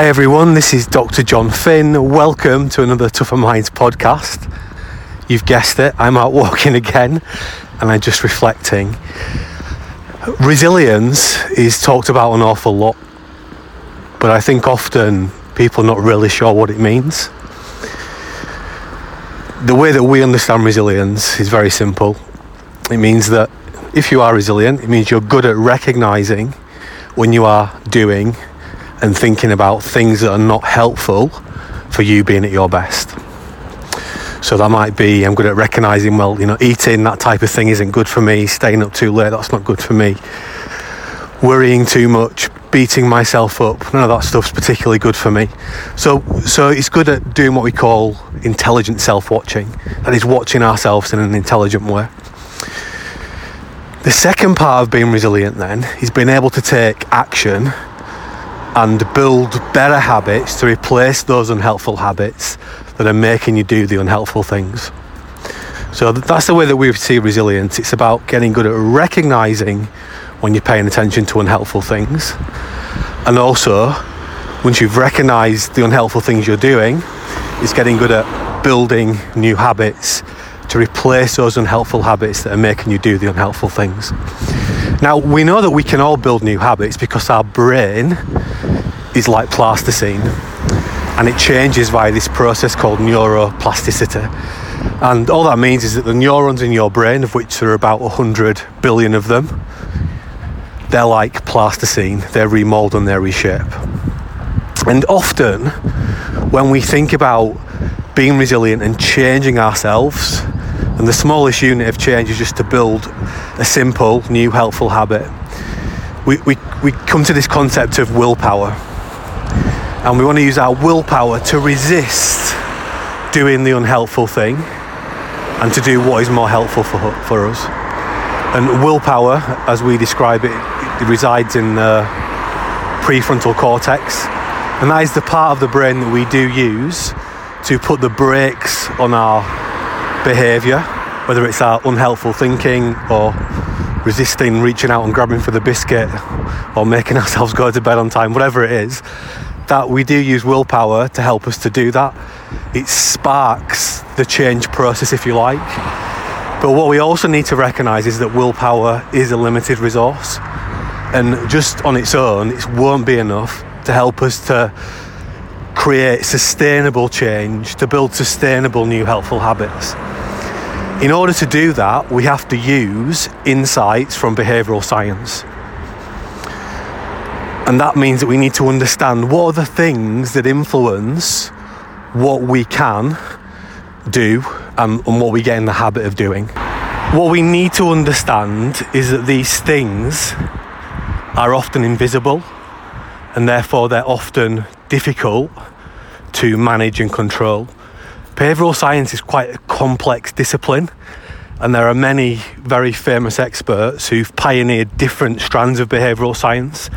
Hi everyone, this is Dr. Jon Finn. Welcome to another Tougher Minds podcast. You've guessed it, I'm out walking again and I'm just reflecting. Resilience is talked about an awful lot, but I think often people are not really sure what it means. The way that we understand resilience is very simple. It means that if you are resilient, it means you're good at recognizing when you are doing and thinking about things that are not helpful for you being at your best. So that might be I'm good at recognizing, well, you know, eating that type of thing isn't good for me, staying up too late, that's not good for me. Worrying too much, beating myself up, none of that stuff's particularly good for me. So so it's good at doing what we call intelligent self-watching. That is watching ourselves in an intelligent way. The second part of being resilient then is being able to take action and build better habits to replace those unhelpful habits that are making you do the unhelpful things. So that's the way that we see resilience. It's about getting good at recognizing when you're paying attention to unhelpful things. And also, once you've recognized the unhelpful things you're doing, it's getting good at building new habits to replace those unhelpful habits that are making you do the unhelpful things. Now, we know that we can all build new habits because our brain is like plasticine and it changes via this process called neuroplasticity. And all that means is that the neurons in your brain, of which there are about 100 billion of them, they're like plasticine, they remold and they reshape. And often, when we think about being resilient and changing ourselves, and the smallest unit of change is just to build a simple, new, helpful habit, we, we, we come to this concept of willpower. And we want to use our willpower to resist doing the unhelpful thing and to do what is more helpful for, for us. And willpower, as we describe it, it resides in the prefrontal cortex, and that is the part of the brain that we do use to put the brakes on our behaviour, whether it's our unhelpful thinking or resisting reaching out and grabbing for the biscuit or making ourselves go to bed on time, whatever it is that we do use willpower to help us to do that. It sparks the change process, if you like. But what we also need to recognize is that willpower is a limited resource. And just on its own, it won't be enough to help us to create sustainable change, to build sustainable new helpful habits. In order to do that, we have to use insights from behavioral science. And that means that we need to understand what are the things that influence what we can do and, and what we get in the habit of doing. What we need to understand is that these things are often invisible and therefore they're often difficult to manage and control. Behavioural science is quite a complex discipline, and there are many very famous experts who've pioneered different strands of behavioural science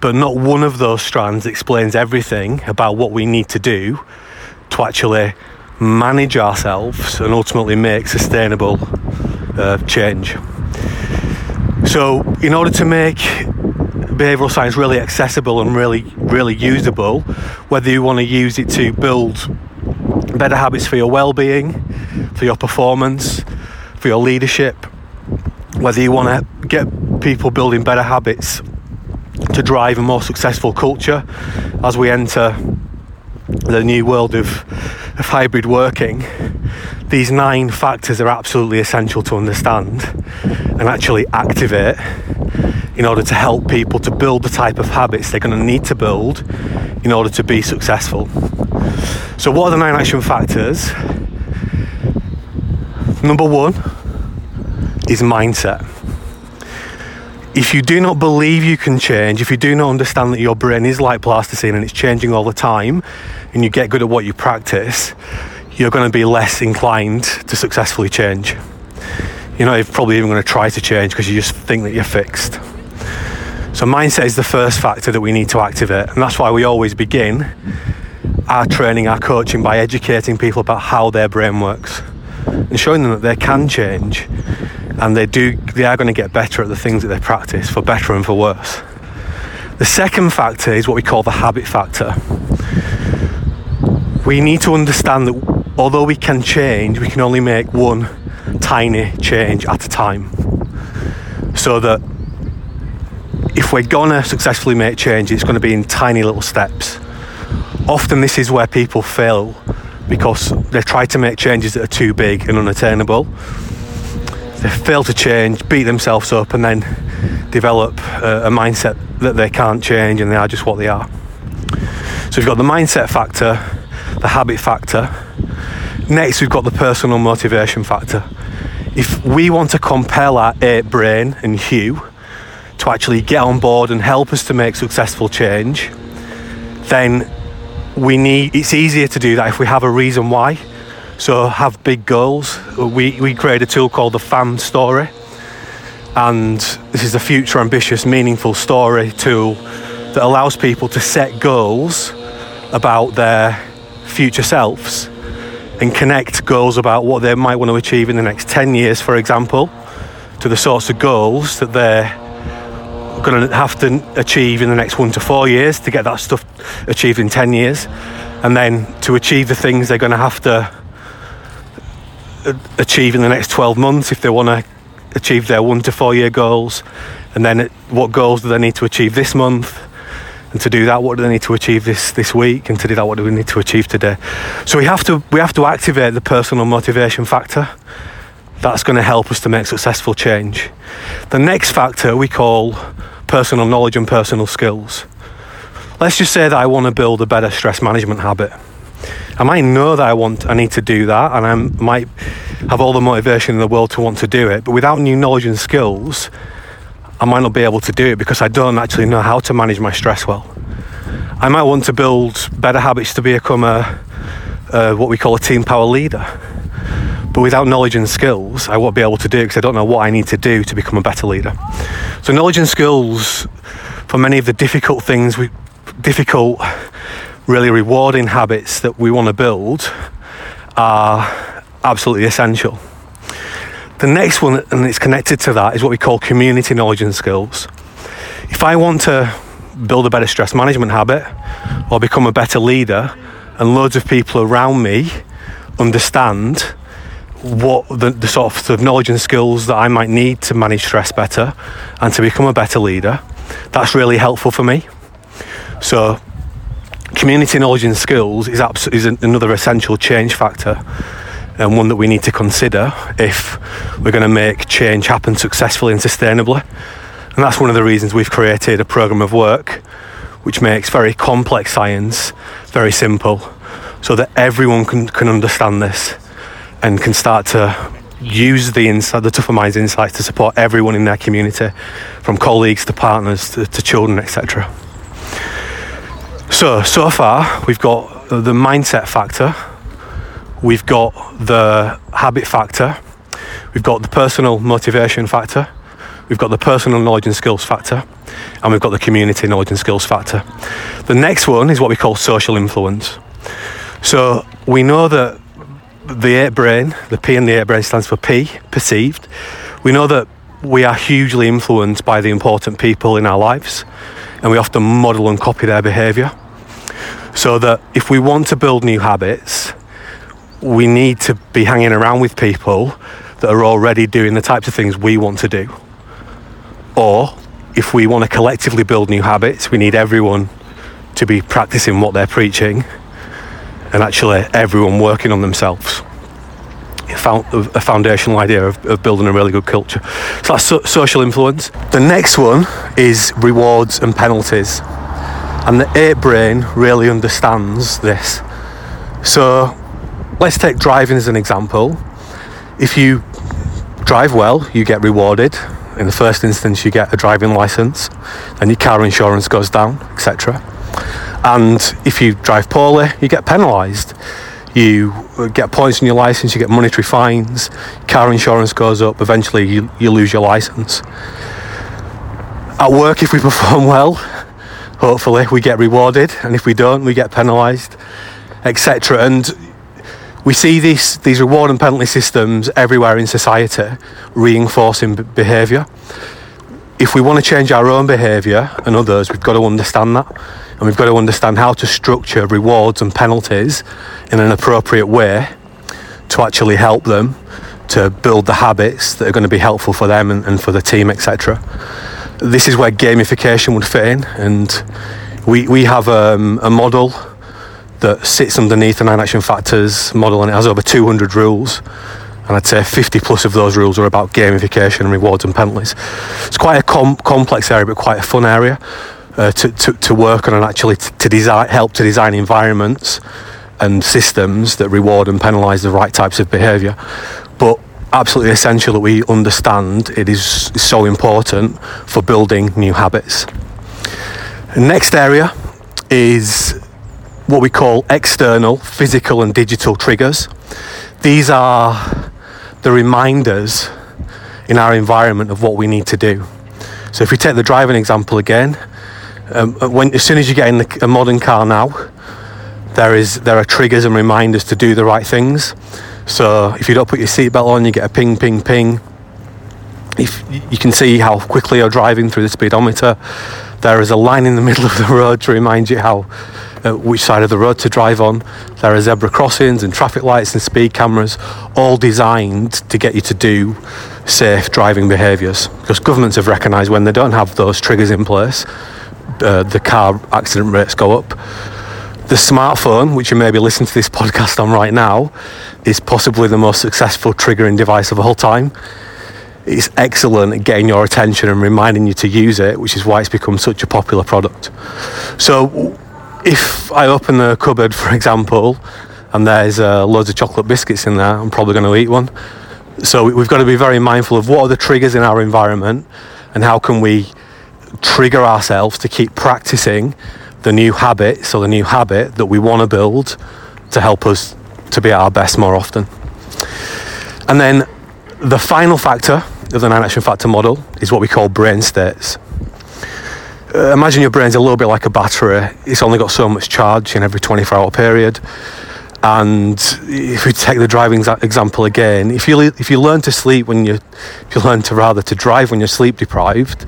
but not one of those strands explains everything about what we need to do to actually manage ourselves and ultimately make sustainable uh, change. So, in order to make behavioral science really accessible and really, really usable, whether you want to use it to build better habits for your well being, for your performance, for your leadership, whether you want to get people building better habits to drive a more successful culture as we enter the new world of, of hybrid working. These nine factors are absolutely essential to understand and actually activate in order to help people to build the type of habits they're going to need to build in order to be successful. So, what are the nine action factors? Number one is mindset if you do not believe you can change, if you do not understand that your brain is like plasticine and it's changing all the time, and you get good at what you practice, you're going to be less inclined to successfully change. You're not probably even going to try to change because you just think that you're fixed. So, mindset is the first factor that we need to activate, and that's why we always begin our training, our coaching by educating people about how their brain works and showing them that they can change and they do they are going to get better at the things that they practice for better and for worse The second factor is what we call the habit factor. We need to understand that although we can change, we can only make one tiny change at a time. So that if we're gonna successfully make change, it's gonna be in tiny little steps. Often, this is where people fail because they try to make changes that are too big and unattainable. They fail to change, beat themselves up, and then develop a, a mindset that they can't change and they are just what they are. So, we've got the mindset factor, the habit factor. Next, we've got the personal motivation factor. If we want to compel our ape brain and Hugh to actually get on board and help us to make successful change, then we need it's easier to do that if we have a reason why. So have big goals. We we create a tool called the FAM story. And this is a future ambitious, meaningful story tool that allows people to set goals about their future selves and connect goals about what they might want to achieve in the next 10 years, for example, to the sorts of goals that they're going to have to achieve in the next one to four years to get that stuff achieved in 10 years. And then to achieve the things they're going to have to uh, achieve in the next 12 months if they want to achieve their one to four year goals. And then what goals do they need to achieve this month? And to do that, what do they need to achieve this, this week? And to do that, what do we need to achieve today? So we have to we have to activate the personal motivation factor. That's going to help us to make successful change. The next factor we call personal knowledge and personal skills. Let's just say that I want to build a better stress management habit. I might know that I want I need to do that and I might have all the motivation in the world to want to do it, but without new knowledge and skills, I might not be able to do it because I don't actually know how to manage my stress well. I might want to build better habits to become a, a what we call a team power leader. But without knowledge and skills, I won't be able to do it because I don't know what I need to do to become a better leader. So knowledge and skills for many of the difficult things, we, difficult, really rewarding habits that we want to build are absolutely essential. The next one, and it's connected to that, is what we call community knowledge and skills. If I want to build a better stress management habit or become a better leader, and loads of people around me understand what the, the sort of, knowledge and skills that I might need to manage stress better and to become a better leader, that's really helpful for me. So, community knowledge and skills is, abs- is another essential change factor and one that we need to consider if we're going to make change happen successfully and sustainably. And that's one of the reasons we've created a program of work which makes very complex science very simple so that everyone can, can understand this and can start to use the insight, the Tougher Minds insights to support everyone in their community, from colleagues to partners to, to children, etc. So, so far, we've got the mindset factor, we've got the habit factor, we've got the personal motivation factor, we've got the personal knowledge and skills factor, and we've got the community knowledge and skills factor. The next one is what we call social influence. So we know that the ape brain, the P in the ape brain stands for P, perceived. We know that we are hugely influenced by the important people in our lives, and we often model and copy their behaviour. So that if we want to build new habits, we need to be hanging around with people that are already doing the types of things we want to do. Or if we want to collectively build new habits, we need everyone to be practicing what they're preaching and actually everyone working on themselves. A foundational idea of, of building a really good culture. So that's so- social influence. The next one is rewards and penalties. And the ape brain really understands this. So let's take driving as an example. If you drive well, you get rewarded. In the first instance, you get a driving license, and your car insurance goes down, etc. And if you drive poorly, you get penalised. You get points on your license, you get monetary fines, car insurance goes up, eventually you, you lose your license. At work, if we perform well, hopefully we get rewarded, and if we don't, we get penalised, etc. And we see these, these reward and penalty systems everywhere in society reinforcing b- behaviour. If we want to change our own behaviour and others, we've got to understand that. And we've got to understand how to structure rewards and penalties in an appropriate way to actually help them to build the habits that are going to be helpful for them and, and for the team, etc. This is where gamification would fit in, and we, we have um, a model that sits underneath the nine action factors model and it has over 200 rules and I'd say 50 plus of those rules are about gamification and rewards and penalties. It's quite a com- complex area, but quite a fun area uh, to, to, to, work on and actually to, to design, help to design environments and systems that reward and penalise the right types of behaviour. But absolutely essential that we understand it is so important for building new habits. Next area is what we call external, physical, and digital triggers. These are the reminders in our environment of what we need to do. So if we take the driving example again, um, when as soon as you get in the, a modern car now, there is there are triggers and reminders to do the right things. So if you don't put your seatbelt on, you get a ping, ping, ping. If you can see how quickly you're driving through the speedometer, there is a line in the middle of the road to remind you how uh, which side of the road to drive on. There are zebra crossings and traffic lights and speed cameras, all designed to get you to do safe driving behaviours. Because governments have recognised when they don't have those triggers in place, uh, the car accident rates go up. The smartphone, which you may be listening to this podcast on right now, is possibly the most successful triggering device of all time. It's excellent at getting your attention and reminding you to use it, which is why it's become such a popular product. So, if I open the cupboard, for example, and there's uh, loads of chocolate biscuits in there, I'm probably going to eat one. So we've got to be very mindful of what are the triggers in our environment and how can we trigger ourselves to keep practicing the new habits or the new habit that we want to build to help us to be at our best more often. And then the final factor of the nine action factor model is what we call brain states. Uh, imagine your brain's a little bit like a battery. It's only got so much charge in every 24 hour period. And if we take the driving example again, if you if you learn to sleep when you if you learn to rather to drive when you're sleep deprived,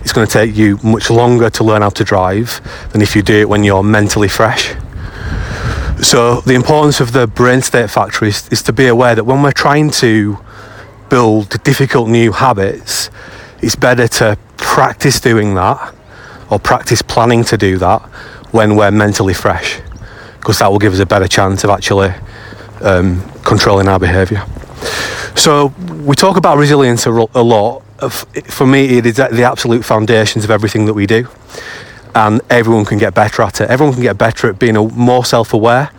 it's going to take you much longer to learn how to drive than if you do it when you're mentally fresh. So the importance of the brain state factor is, is to be aware that when we're trying to build difficult new habits, it's better to practice doing that or practice planning to do that when we're mentally fresh, because that will give us a better chance of actually um, controlling our behaviour. So we talk about resilience a, a lot. For me, it is the absolute foundations of everything that we do, and everyone can get better at it. Everyone can get better at being more self-aware,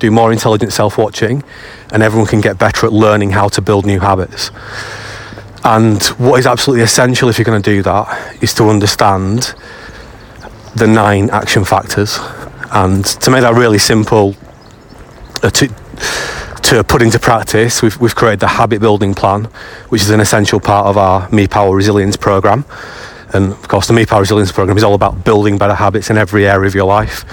do more intelligent self-watching, and everyone can get better at learning how to build new habits. And what is absolutely essential if you're going to do that is to understand the nine action factors. And to make that really simple, uh, to, to put into practice, we've, we've created the habit building plan, which is an essential part of our Me Power Resilience program. And of course, the Me Power Resilience program is all about building better habits in every area of your life.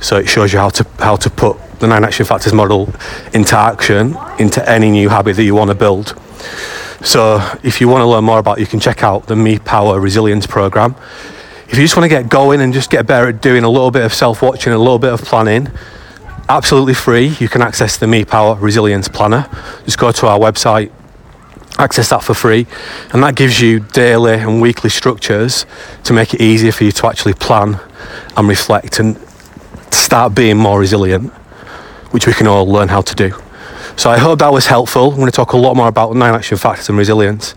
So it shows you how to how to put the nine action factors model into action into any new habit that you want to build. So if you want to learn more about, it, you can check out the Me Power Resilience program if you just want to get going and just get better at doing a little bit of self watching, a little bit of planning, absolutely free. You can access the Me Power Resilience Planner. Just go to our website, access that for free, and that gives you daily and weekly structures to make it easier for you to actually plan and reflect and start being more resilient, which we can all learn how to do. So I hope that was helpful. I'm going to talk a lot more about nine action factors and resilience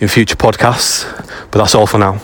in future podcasts, but that's all for now.